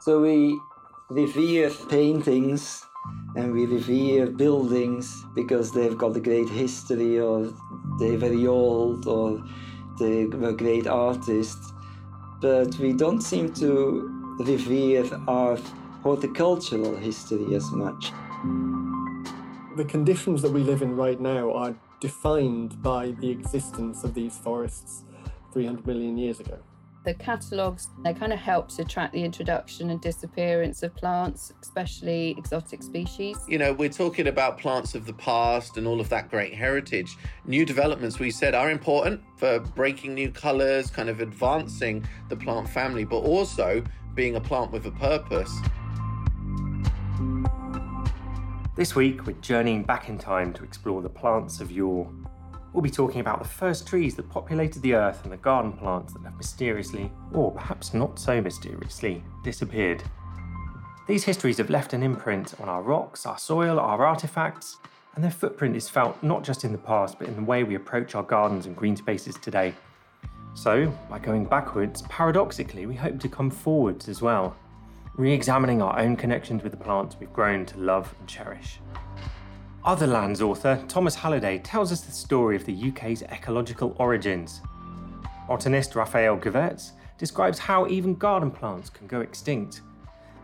So we revere paintings and we revere buildings because they've got a great history or they're very old or they were great artists. But we don't seem to revere our horticultural history as much. The conditions that we live in right now are defined by the existence of these forests 300 million years ago. The catalogues, they kind of help to track the introduction and disappearance of plants, especially exotic species. You know, we're talking about plants of the past and all of that great heritage. New developments, we said, are important for breaking new colours, kind of advancing the plant family, but also being a plant with a purpose. This week, we're journeying back in time to explore the plants of yore. We'll be talking about the first trees that populated the earth and the garden plants that have mysteriously, or perhaps not so mysteriously, disappeared. These histories have left an imprint on our rocks, our soil, our artifacts, and their footprint is felt not just in the past but in the way we approach our gardens and green spaces today. So, by going backwards, paradoxically, we hope to come forwards as well re examining our own connections with the plants we've grown to love and cherish. Otherlands author Thomas Halliday tells us the story of the UK's ecological origins. Botanist Raphael Govaerts describes how even garden plants can go extinct.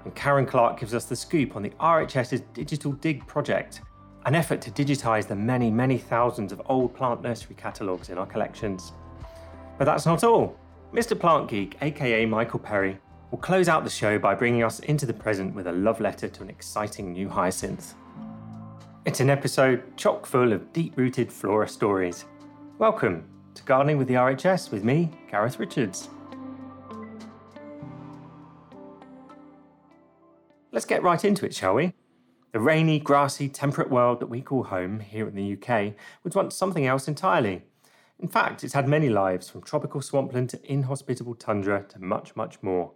And Karen Clark gives us the scoop on the RHS's Digital Dig project, an effort to digitise the many, many thousands of old plant nursery catalogues in our collections. But that's not all. Mr. Plant Geek, aka Michael Perry, We'll close out the show by bringing us into the present with a love letter to an exciting new hyacinth. It's an episode chock full of deep rooted flora stories. Welcome to Gardening with the RHS with me, Gareth Richards. Let's get right into it, shall we? The rainy, grassy, temperate world that we call home here in the UK was once something else entirely. In fact, it's had many lives, from tropical swampland to inhospitable tundra to much, much more.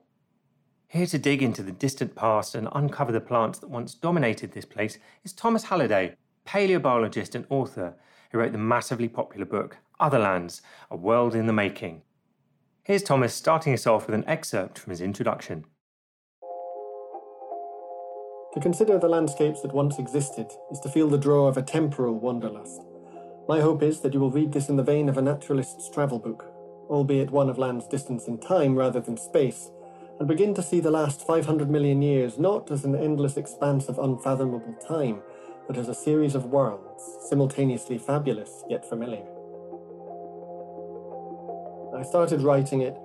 Here to dig into the distant past and uncover the plants that once dominated this place is Thomas Halliday, paleobiologist and author, who wrote the massively popular book Otherlands A World in the Making. Here's Thomas starting us off with an excerpt from his introduction. To consider the landscapes that once existed is to feel the draw of a temporal wanderlust. My hope is that you will read this in the vein of a naturalist's travel book, albeit one of land's distance in time rather than space and begin to see the last 500 million years not as an endless expanse of unfathomable time, but as a series of worlds, simultaneously fabulous yet familiar. I started writing it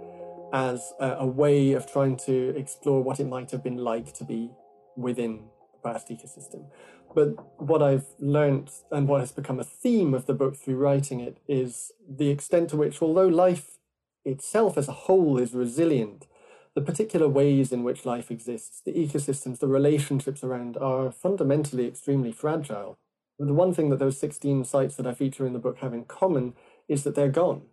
as a, a, way of trying to explore what it might have been like to be within a past ecosystem. But what I've learned and what has become a theme of the book through writing it is the extent to which, although life itself as a whole is resilient, the particular ways in which life exists, the ecosystems, the relationships around are fundamentally extremely fragile. The one thing that those 16 sites that I feature in the book have in common is that they're gone.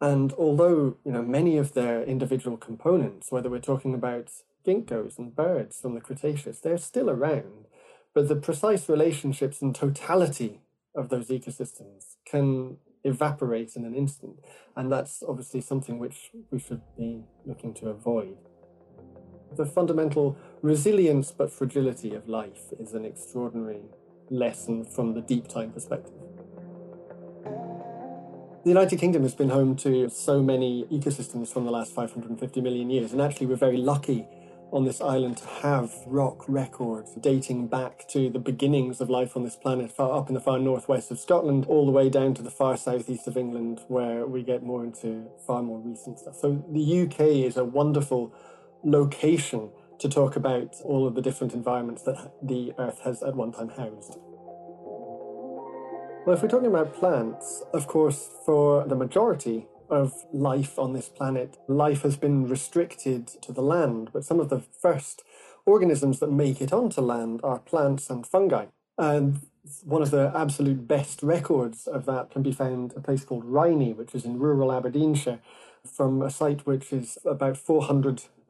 And although, you know, many of their individual components, whether we're talking about ginkgos and birds from the Cretaceous, they're still around. But the precise relationships and totality of those ecosystems can evaporate in an instant. And that's obviously something which we should be looking to avoid. The fundamental resilience but fragility of life is an extraordinary lesson from the deep time perspective. The United Kingdom has been home to so many ecosystems from the last 550 million years, and actually, we're very lucky on this island to have rock records dating back to the beginnings of life on this planet, far up in the far northwest of Scotland, all the way down to the far southeast of England, where we get more into far more recent stuff. So the UK is a wonderful location to talk about all of the different environments that the Earth has at one time housed. Well, if we're talking about plants, of course, for the majority of life on this planet, life has been restricted to the land, but some of the first organisms that make it onto land are plants and fungi. And one of the absolute best records of that can be found a place called Rhynie, which is in rural Aberdeenshire, from a site which is about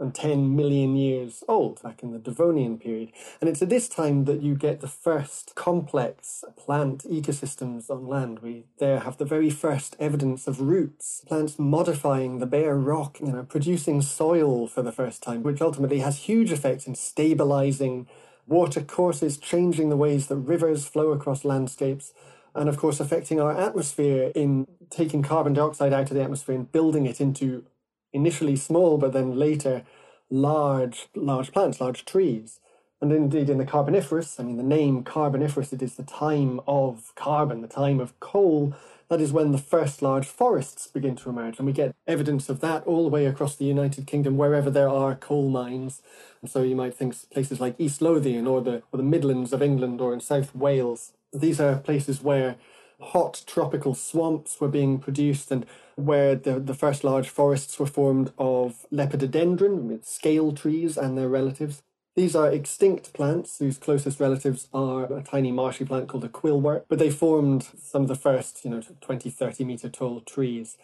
410 million years old, back in the Devonian period. And it's at this time that you get the first complex plant ecosystems on land. We there have the very first evidence of roots, plants modifying the bare rock, you know, producing soil for the first time, which ultimately has huge effects in stabilizing water courses, changing the ways that rivers flow across landscapes and of course affecting our atmosphere in taking carbon dioxide out of the atmosphere and building it into initially small but then later large large plants large trees. And indeed in the carboniferous i mean the name carboniferous it is the time of carbon the time of coal. That is when the first large forests begin to emerge and we get evidence of that all the way across the united kingdom wherever there are coal mines. And so you might think places like east lothian or the, or the midlands of england or in south wales these are places where hot tropical swamps were being produced and where the, the first large forests were formed of lepidodendron, scale trees and their relatives. These are extinct plants whose closest relatives are a tiny marshy plant called a quillwort, but they formed some of the first, you know, 20, 30 meter tall trees.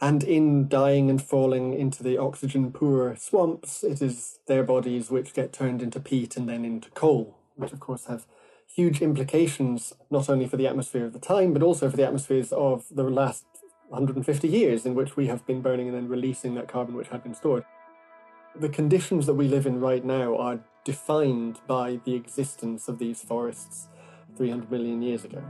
And in dying and falling into the oxygen poor swamps, it is their bodies which get turned into peat and then into coal, which of course have huge implications, not only for the atmosphere of the time, but also for the atmospheres of the last 150 years in which we have been burning and then releasing that carbon which had been stored. The conditions that we live in right now are defined by the existence of these forests 300 million years ago.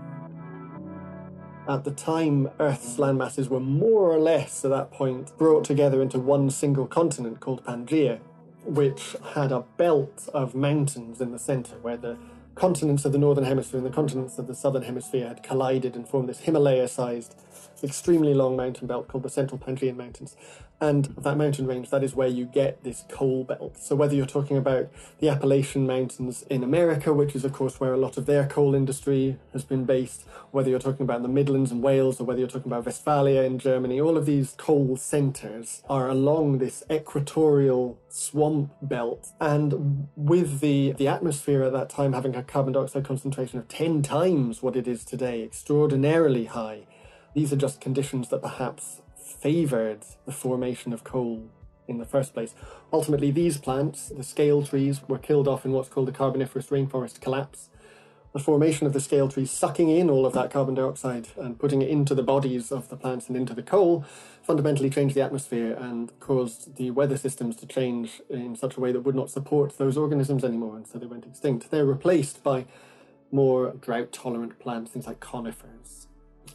At the time, Earth's land masses were more or less at that point brought together into one single continent called Pangaea, which had a belt of mountains in the center where the continents of the northern hemisphere and the continents of the southern hemisphere had collided and formed this Himalaya sized, extremely long mountain belt called the Central Pangaean Mountains. And that mountain range, that is where you get this coal belt. So whether you're talking about the Appalachian Mountains in America, which is of course where a lot of their coal industry has been based, whether you're talking about the Midlands and Wales, or whether you're talking about Westphalia in Germany, all of these coal centres are along this equatorial swamp belt. And with the, the atmosphere at that time having a carbon dioxide concentration of 10 times what it is today, extraordinarily high, these are just conditions that perhaps favoured the formation of coal in the first place. Ultimately, these plants, the scale trees, were killed off in what's called the Carboniferous rainforest collapse. The formation of the scale trees sucking in all of that carbon dioxide and putting it into the bodies of the plants and into the coal fundamentally changed the atmosphere and caused the weather systems to change in such a way that would not support those organisms anymore, and so they went extinct. They're replaced by more drought tolerant plants, things like conifers.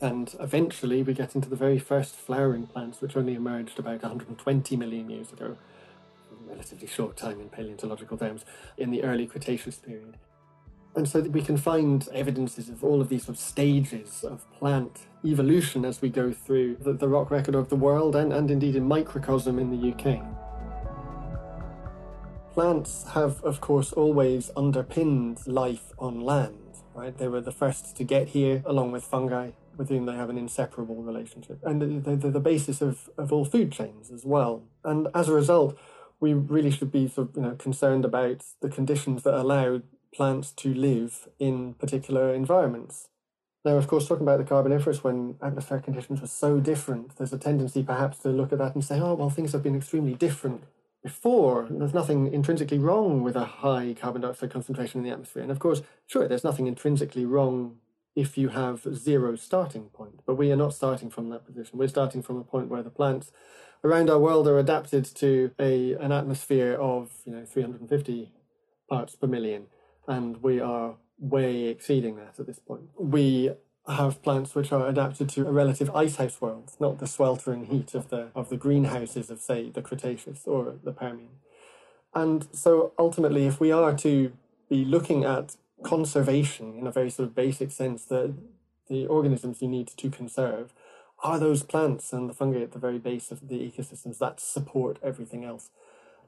And eventually we get into the very first flowering plants, which only emerged about 120 million years ago, a relatively short time in paleontological terms, in the early Cretaceous period. And so we can find evidences of all of these sort of stages of plant evolution as we go through the, the rock record of the world and, and indeed in microcosm in the UK. Plants have, of course, always underpinned life on land, right? They were the first to get here, along with fungi, with whom they have an inseparable relationship. And they're the, basis of, of all food chains as well. And as a result, we really should be sort of, you know, concerned about the conditions that allow plants to live in particular environments. Now, of course, talking about the Carboniferous, when atmospheric conditions were so different, there's a tendency perhaps to look at that and say, oh, well, things have been extremely different before. There's nothing intrinsically wrong with a high carbon dioxide concentration in the atmosphere. And of course, sure, there's nothing intrinsically wrong if you have zero starting point. But we are not starting from that position. We're starting from a point where the plants around our world are adapted to a an atmosphere of you know 350 parts per million, and we are way exceeding that at this point. We have plants which are adapted to a relative icehouse world, not the sweltering heat of the of the greenhouses of say the Cretaceous or the Permian. And so ultimately if we are to be looking at conservation in a very sort of basic sense, that the organisms you need to conserve are those plants and the fungi at the very base of the ecosystems that support everything else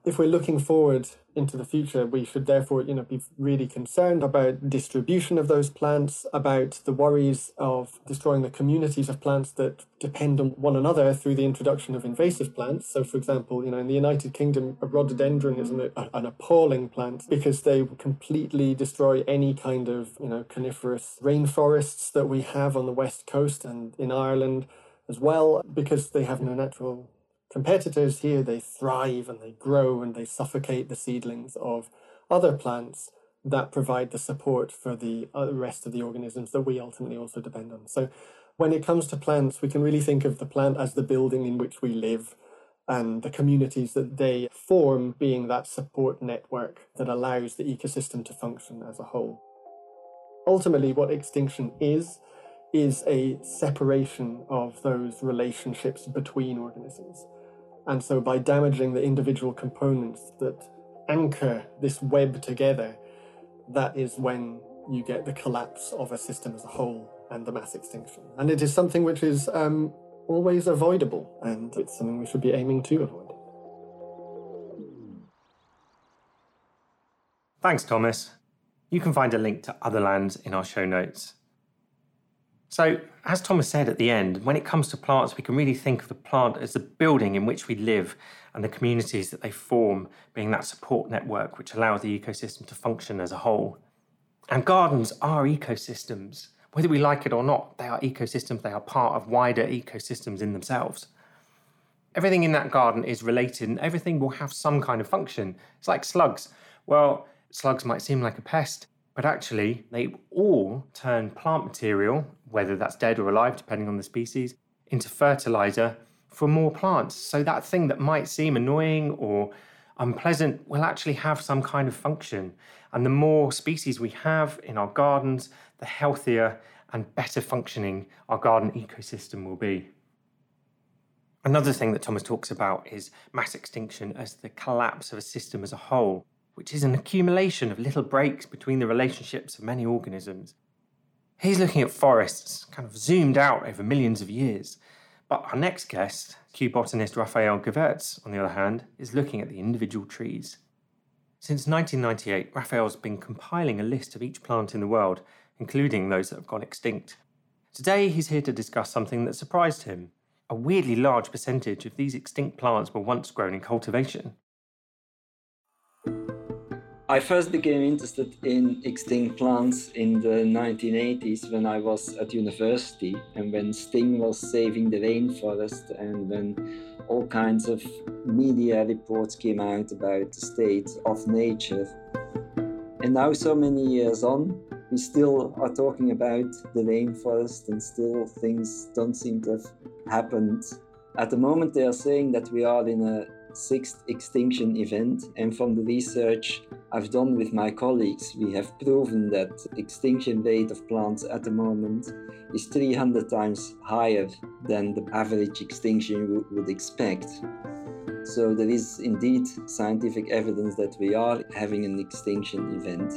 if we're looking forward into the future, we should therefore, you know, be really concerned about distribution of those plants, about the worries of destroying the communities of plants that depend on one another through the introduction of invasive plants. So, for example, you know, in the United Kingdom, a rhododendron is an, an appalling plant because they completely destroy any kind of, you know, coniferous rainforests that we have on the west coast and in Ireland as well, because they have no natural competitors here, they thrive and they grow and they suffocate the seedlings of other plants that provide the support for the uh, rest of the organisms that we ultimately also depend on. So, when it comes to plants, we can really think of the plant as the building in which we live and the communities that they form being that support network that allows the ecosystem to function as a whole. Ultimately, what extinction is, is a separation of those relationships between organisms. And so, by damaging the individual components that anchor this web together, that is when you get the collapse of a system as a whole and the mass extinction. And it is something which is um, always avoidable, and it's something we should be aiming to avoid. Thanks, Thomas. You can find a link to Otherlands in our show notes. So, as Thomas said at the end, when it comes to plants, we can really think of the plant as the building in which we live and the communities that they form being that support network which allows the ecosystem to function as a whole. And gardens are ecosystems. Whether we like it or not, they are ecosystems, they are part of wider ecosystems in themselves. Everything in that garden is related and everything will have some kind of function. It's like slugs. Well, slugs might seem like a pest, but actually, they all turn plant material whether that's dead or alive, depending on the species, into fertilizer for more plants. So that thing that might seem annoying or unpleasant will actually have some kind of function. And the more species we have in our gardens, the healthier and better functioning our garden ecosystem will be. Another thing that Thomas talks about is mass extinction as the collapse of a system as a whole, which is an accumulation of little breaks between the relationships of many organisms. He's looking at forests, kind of zoomed out over millions of years. But our next guest, Kew botanist Raphael Govaerts, on the other hand, is looking at the individual trees. Since 1998, Raphael's been compiling a list of each plant in the world, including those that have gone extinct. Today, he's here to discuss something that surprised him. A weirdly large percentage of these extinct plants were once grown in cultivation. I first became interested in extinct plants in the 1980s when I was at university and when Sting was saving the rainforest and when all kinds of media reports came out about the state of nature. And now, so many years on, we still are talking about the rainforest and still things don't seem to have happened. At the moment, they are saying that we are in a sixth extinction event, and from the research I've done with my colleagues, we have proven that extinction rate of plants at the moment is 300 times higher than the average extinction would expect. So there is indeed scientific evidence that we are having an extinction event.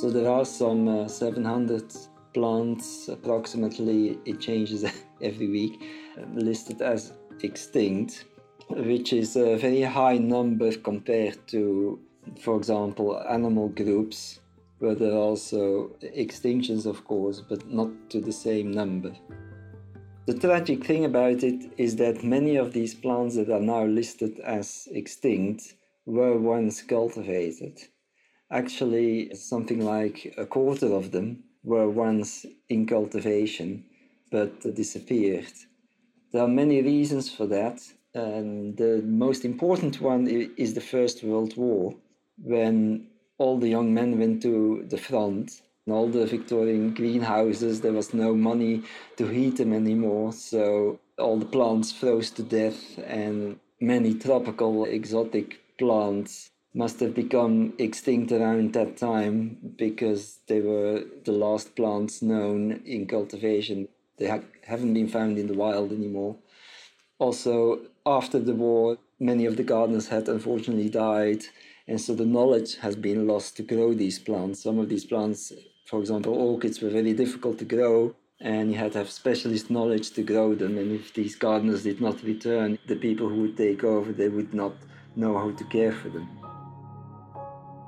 So there are some uh, 700 plants, approximately, it changes every week, listed as extinct, which is a very high number compared to, for example, animal groups, where there are also extinctions, of course, but not to the same number. The tragic thing about it is that many of these plants that are now listed as extinct were once cultivated. Actually, something like a quarter of them were once in cultivation but disappeared. There are many reasons for that. And the most important one is the First World War, when all the young men went to the front. And all the Victorian greenhouses, there was no money to heat them anymore. So all the plants froze to death, and many tropical exotic plants must have become extinct around that time because they were the last plants known in cultivation. They ha- haven't been found in the wild anymore. Also, after the war, many of the gardeners had unfortunately died, and so the knowledge has been lost to grow these plants. Some of these plants, for example, orchids, were very difficult to grow, and you had to have specialist knowledge to grow them. And if these gardeners did not return, the people who would take over, they would not know how to care for them.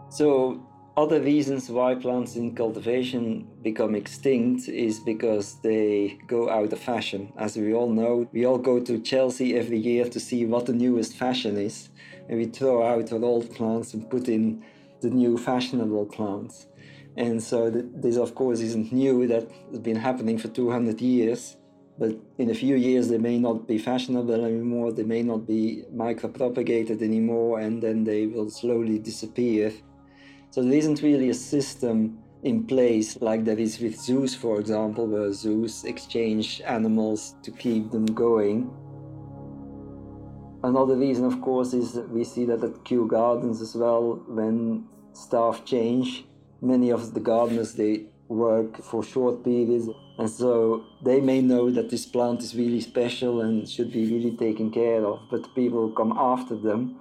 So other reasons why plants in cultivation become extinct is because they go out of fashion. As we all know, we all go to Chelsea every year to see what the newest fashion is, and we throw out our old plants and put in the new fashionable plants. And so this, of course, isn't new. That has been happening for 200 years. But in a few years, they may not be fashionable anymore. They may not be micropropagated anymore, and then they will slowly disappear. So there isn't really a system in place like that is with zoos, for example, where zoos exchange animals to keep them going. Another reason, of course, is that we see that at Kew Gardens as well, when staff change, many of the gardeners they work for short periods, and so they may know that this plant is really special and should be really taken care of, but people come after them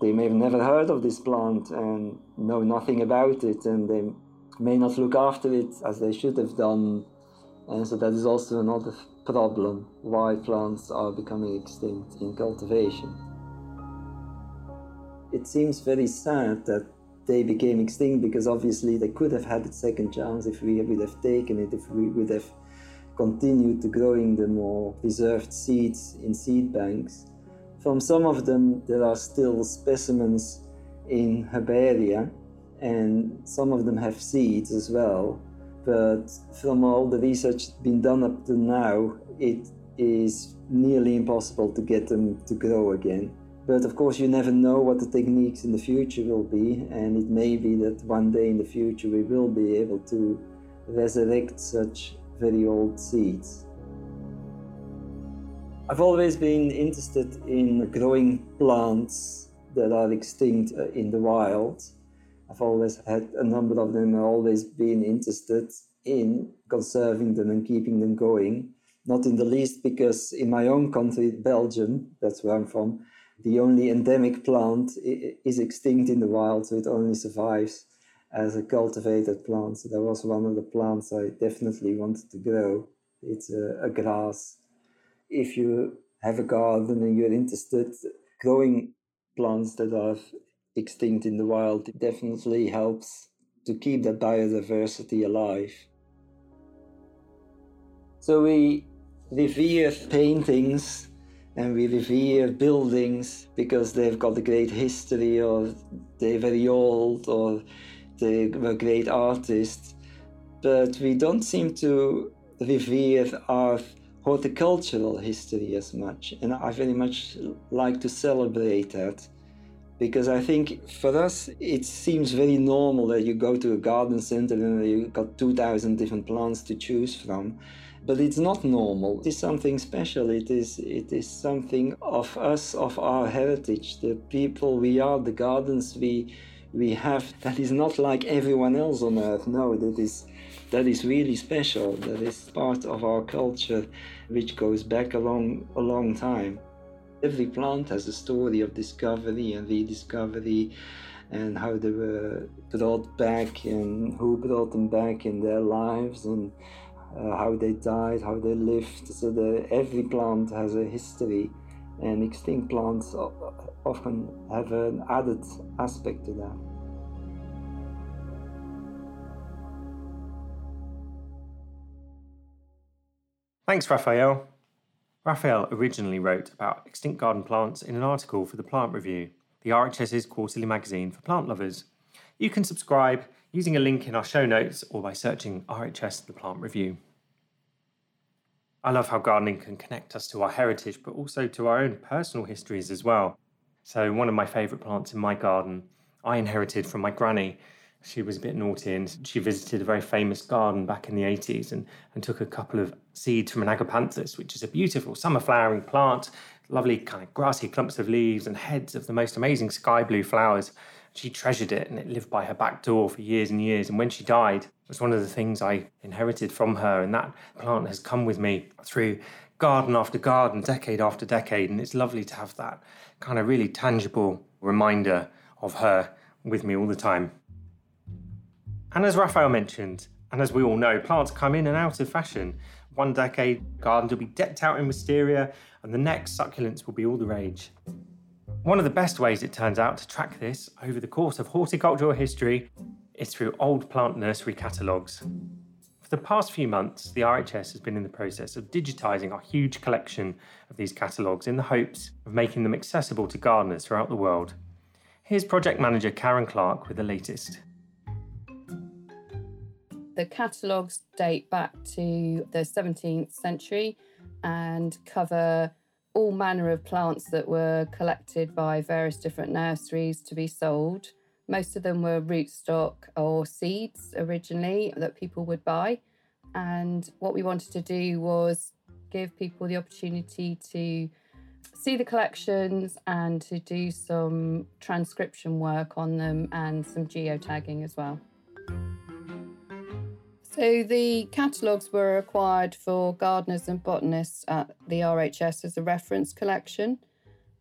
they may have never heard of this plant and know nothing about it, and they may not look after it as they should have done. And so that is also another problem why plants are becoming extinct in cultivation. It seems very sad that they became extinct because obviously they could have had a second chance if we would have taken it, if we would have continued to growing them or preserved seeds in seed banks. From some of them, there are still specimens in herbaria, and some of them have seeds as well. But from all the research been done up to now, it is nearly impossible to get them to grow again. But of course, you never know what the techniques in the future will be, and it may be that one day in the future we will be able to resurrect such very old seeds. I've always been interested in growing plants that are extinct uh, in the wild. I've always had a number of them, I've always been interested in conserving them and keeping them going. Not in the least because in my own country, Belgium, that's where I'm from, the only endemic plant is extinct in the wild, so it only survives as a cultivated plant. So that was one of the plants I definitely wanted to grow. It's a, a grass if you have a garden and you're interested, growing plants that are extinct in the wild it definitely helps to keep that biodiversity alive. So we revere paintings and we revere buildings because they've got a great history or they're very old or they were great artists. But we don't seem to revere art horticultural history as much. And I very much like to celebrate that because I think for us it seems very normal that you go to a garden center and you got 2,000 different plants to choose from. But it's not normal. It is something special. It is it is something of us, of our heritage, the people we are, the gardens we we have. That is not like everyone else on earth. No, that is that is really special. That is part of our culture, which goes back a long, a long time. Every plant has a story of discovery and rediscovery, and how they were brought back, and who brought them back in their lives, and uh, how they died, how they lived. So the, every plant has a history, and extinct plants often have an added aspect to that. Thanks, Raphael. Raphael originally wrote about extinct garden plants in an article for the Plant Review, the RHS's quarterly magazine for plant lovers. You can subscribe using a link in our show notes or by searching RHS The Plant Review. I love how gardening can connect us to our heritage, but also to our own personal histories as well. So, one of my favourite plants in my garden I inherited from my granny she was a bit naughty and she visited a very famous garden back in the 80s and, and took a couple of seeds from an agapanthus, which is a beautiful summer flowering plant, lovely kind of grassy clumps of leaves and heads of the most amazing sky blue flowers. She treasured it and it lived by her back door for years and years. And when she died, it was one of the things I inherited from her. And that plant has come with me through garden after garden, decade after decade. And it's lovely to have that kind of really tangible reminder of her with me all the time. And as Raphael mentioned, and as we all know, plants come in and out of fashion. One decade, gardens will be decked out in wisteria, and the next, succulents will be all the rage. One of the best ways, it turns out, to track this over the course of horticultural history is through old plant nursery catalogues. For the past few months, the RHS has been in the process of digitising our huge collection of these catalogues in the hopes of making them accessible to gardeners throughout the world. Here's project manager Karen Clark with the latest. The catalogues date back to the 17th century and cover all manner of plants that were collected by various different nurseries to be sold. Most of them were rootstock or seeds originally that people would buy. And what we wanted to do was give people the opportunity to see the collections and to do some transcription work on them and some geotagging as well. So the catalogues were acquired for gardeners and botanists at the RHS as a reference collection.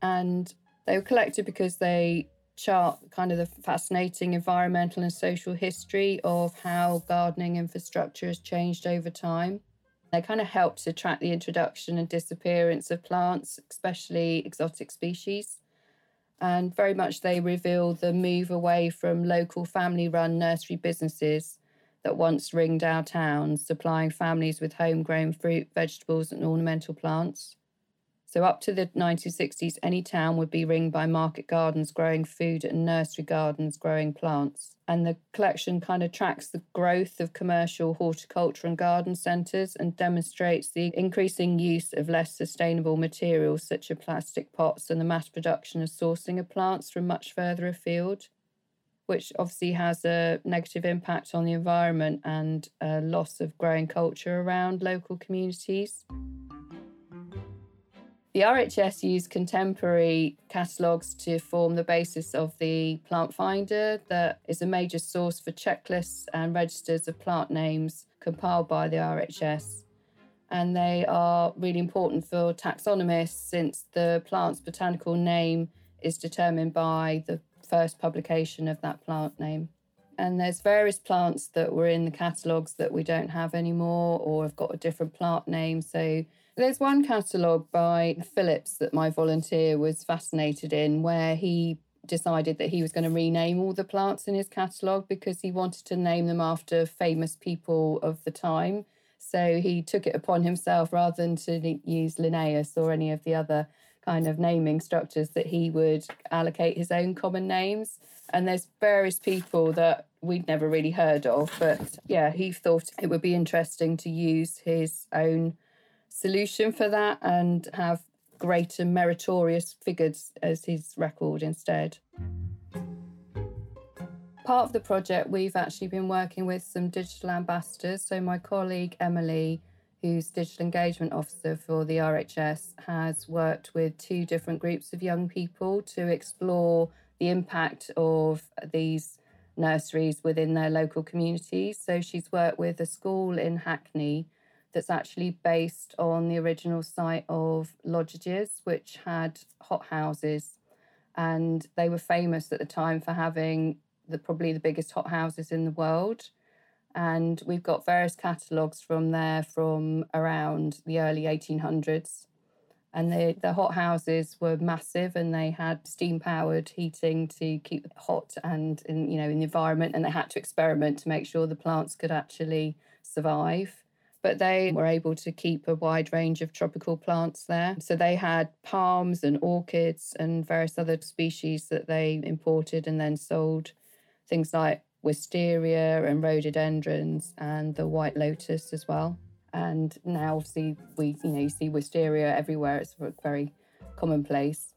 And they were collected because they chart kind of the fascinating environmental and social history of how gardening infrastructure has changed over time. They kind of help to track the introduction and disappearance of plants, especially exotic species. And very much they reveal the move away from local family run nursery businesses that once ringed our towns, supplying families with homegrown fruit, vegetables, and ornamental plants. So, up to the 1960s, any town would be ringed by market gardens growing food and nursery gardens growing plants. And the collection kind of tracks the growth of commercial horticulture and garden centres and demonstrates the increasing use of less sustainable materials such as plastic pots and the mass production of sourcing of plants from much further afield which obviously has a negative impact on the environment and a loss of growing culture around local communities. The RHS used contemporary catalogues to form the basis of the Plant Finder, that is a major source for checklists and registers of plant names compiled by the RHS. And they are really important for taxonomists since the plant's botanical name is determined by the first publication of that plant name. And there's various plants that were in the catalogues that we don't have anymore or have got a different plant name. So there's one catalogue by Phillips that my volunteer was fascinated in where he decided that he was going to rename all the plants in his catalogue because he wanted to name them after famous people of the time. So he took it upon himself rather than to use Linnaeus or any of the other kind of naming structures that he would allocate his own common names. And there's various people that we'd never really heard of, but yeah, he thought it would be interesting to use his own solution for that and have greater meritorious figures as his record instead. Part of the project, we've actually been working with some digital ambassadors. So, my colleague Emily who's digital engagement officer for the RHS, has worked with two different groups of young people to explore the impact of these nurseries within their local communities. So she's worked with a school in Hackney that's actually based on the original site of Loddiges, which had hothouses. And they were famous at the time for having the probably the biggest hothouses in the world. And we've got various catalogues from there from around the early 1800s. And the, the hot houses were massive and they had steam powered heating to keep hot and in, you know, in the environment. And they had to experiment to make sure the plants could actually survive but they were able to keep a wide range of tropical plants there. So they had palms and orchids and various other species that they imported and then sold. Things like wisteria and rhododendrons and the white lotus as well. And now, obviously, we you know you see wisteria everywhere. It's very commonplace.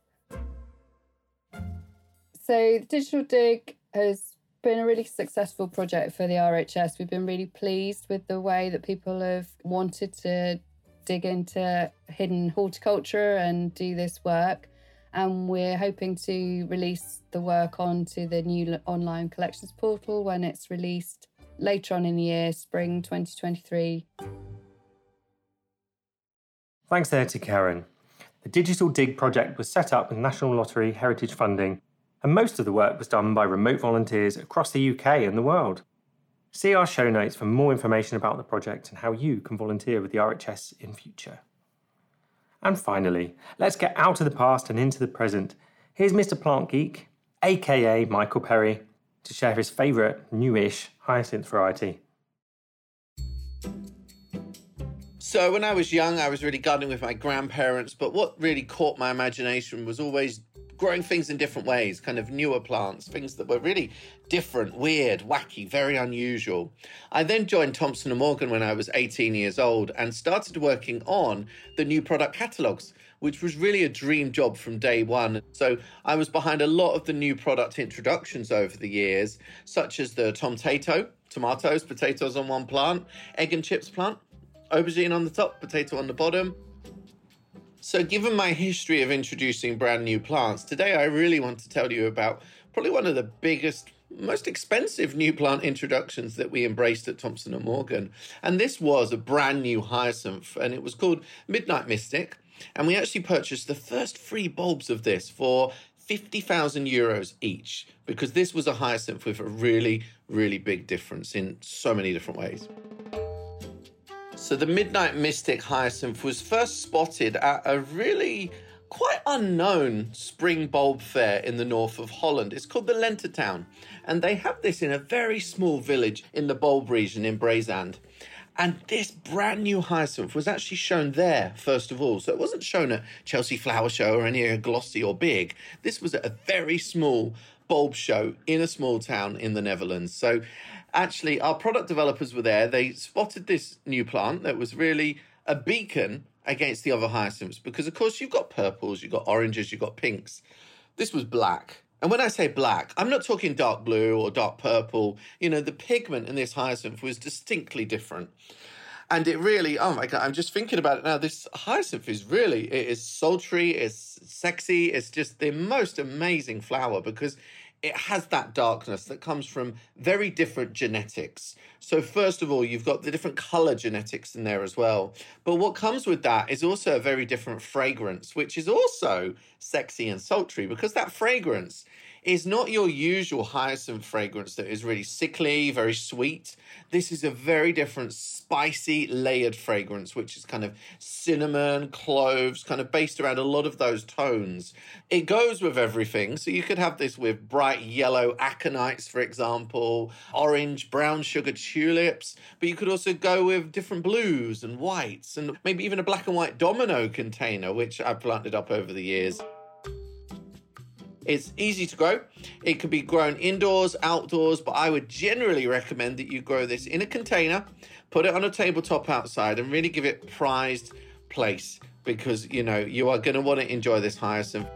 So, the Digital Dig has been a really successful project for the RHS. We've been really pleased with the way that people have wanted to dig into hidden horticulture and do this work. And we're hoping to release the work onto the new online collections portal when it's released later on in the year, spring 2023. Thanks there to Karen. The Digital Dig project was set up with National Lottery Heritage funding, and most of the work was done by remote volunteers across the UK and the world. See our show notes for more information about the project and how you can volunteer with the RHS in future. And finally, let's get out of the past and into the present. Here's Mr. Plant Geek, aka Michael Perry, to share his favourite newish hyacinth variety. So, when I was young, I was really gardening with my grandparents, but what really caught my imagination was always growing things in different ways, kind of newer plants, things that were really different, weird, wacky, very unusual. I then joined Thompson & Morgan when I was 18 years old and started working on the new product catalogues, which was really a dream job from day one. So I was behind a lot of the new product introductions over the years, such as the Tomtato, tomatoes, potatoes on one plant, egg and chips plant, aubergine on the top, potato on the bottom, so, given my history of introducing brand new plants, today I really want to tell you about probably one of the biggest, most expensive new plant introductions that we embraced at Thompson and Morgan. And this was a brand new hyacinth, and it was called Midnight Mystic. And we actually purchased the first three bulbs of this for 50,000 euros each because this was a hyacinth with a really, really big difference in so many different ways. So the Midnight Mystic hyacinth was first spotted at a really quite unknown spring bulb fair in the north of Holland. It's called the Lentetuin, and they have this in a very small village in the bulb region in Breezand. And this brand new hyacinth was actually shown there, first of all. So it wasn't shown at Chelsea Flower Show or any glossy or big. This was at a very small bulb show in a small town in the Netherlands. So actually, our product developers were there. They spotted this new plant that was really a beacon against the other hyacinths because, of course, you've got purples, you've got oranges, you've got pinks. This was black. And when I say black, I'm not talking dark blue or dark purple. You know, the pigment in this hyacinth was distinctly different. And it really, oh my God, I'm just thinking about it now. This hyacinth is really, it is sultry, it's sexy, it's just the most amazing flower because it has that darkness that comes from very different genetics. So, first of all, you've got the different color genetics in there as well. But what comes with that is also a very different fragrance, which is also sexy and sultry because that fragrance is not your usual hyacinth fragrance that is really sickly, very sweet. This is a very different, spicy, layered fragrance, which is kind of cinnamon, cloves, kind of based around a lot of those tones. It goes with everything. So you could have this with bright yellow aconites, for example, orange, brown sugar tulips, but you could also go with different blues and whites, and maybe even a black and white domino container, which I've planted up over the years. It's easy to grow. It can be grown indoors, outdoors, but I would generally recommend that you grow this in a container, put it on a tabletop outside, and really give it prized place because you know you are going to want to enjoy this hyacinth.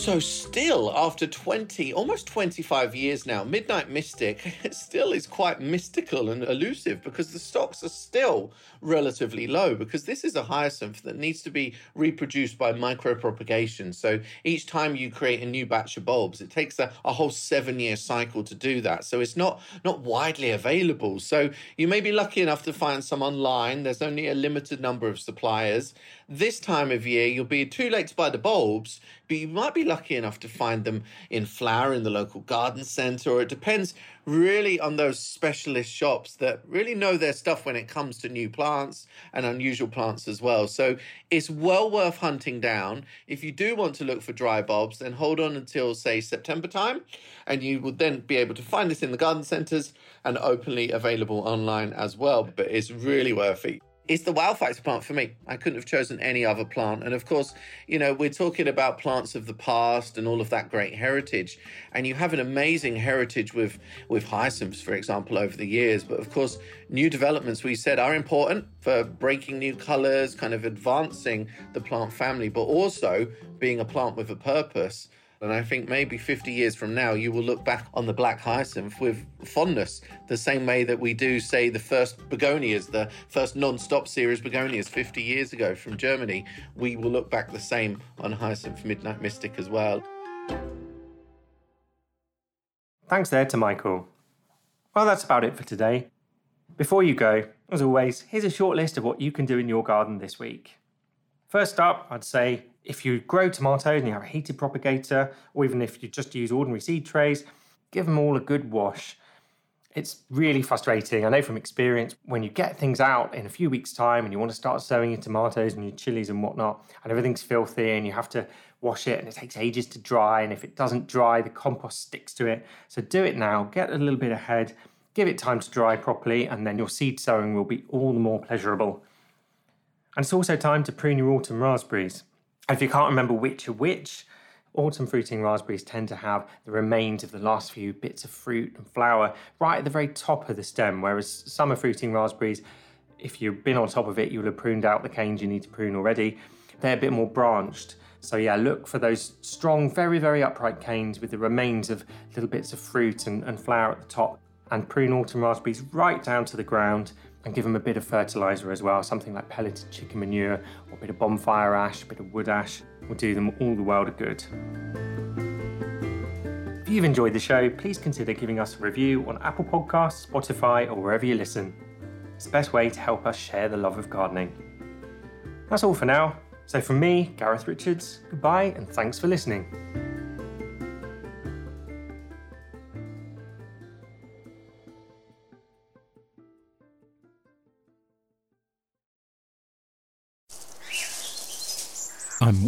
So, still after 20, almost 25 years now, Midnight Mystic still is quite mystical and elusive because the stocks are still relatively low because this is a hyacinth that needs to be reproduced by micropropagation. So, each time you create a new batch of bulbs, it takes a, a whole seven year cycle to do that. So, it's not, not widely available. So, you may be lucky enough to find some online. There's only a limited number of suppliers. This time of year, you'll be too late to buy the bulbs, you might be lucky enough to find them in flower in the local garden centre, or it depends really on those specialist shops that really know their stuff when it comes to new plants and unusual plants as well. So it's well worth hunting down. If you do want to look for dry bulbs, then hold on until, say, September time, and you will then be able to find this in the garden centres and openly available online as well. But it's really worth it it's the factor plant for me. I couldn't have chosen any other plant. And of course, you know, we're talking about plants of the past and all of that great heritage. And you have an amazing heritage with with hyacinths, for example, over the years. But of course, new developments we said are important for breaking new colors, kind of advancing the plant family, but also being a plant with a purpose And I think maybe 50 years from now, you will look back on the black hyacinth with fondness, the same way that we do, say, the first begonias, the first non stop series begonias 50 years ago from Germany. We will look back the same on Hyacinth Midnight Mystic as well. Thanks there to Michael. Well, that's about it for today. Before you go, as always, here's a short list of what you can do in your garden this week. First up, I'd say if you grow tomatoes and you have a heated propagator, or even if you just use ordinary seed trays, give them all a good wash. It's really frustrating. I know from experience when you get things out in a few weeks' time and you want to start sowing your tomatoes and your chilies and whatnot, and everything's filthy and you have to wash it and it takes ages to dry. And if it doesn't dry, the compost sticks to it. So do it now, get a little bit ahead, give it time to dry properly, and then your seed sowing will be all the more pleasurable. And it's also time to prune your autumn raspberries. And if you can't remember which are which, autumn fruiting raspberries tend to have the remains of the last few bits of fruit and flower right at the very top of the stem, whereas summer fruiting raspberries, if you've been on top of it, you'll have pruned out the canes you need to prune already. They're a bit more branched. So yeah, look for those strong, very, very upright canes with the remains of little bits of fruit and, and flower at the top. And prune autumn raspberries right down to the ground and give them a bit of fertiliser as well, something like pelleted chicken manure or a bit of bonfire ash, a bit of wood ash will do them all the world of good. If you've enjoyed the show, please consider giving us a review on Apple Podcasts, Spotify, or wherever you listen. It's the best way to help us share the love of gardening. That's all for now. So, from me, Gareth Richards, goodbye and thanks for listening.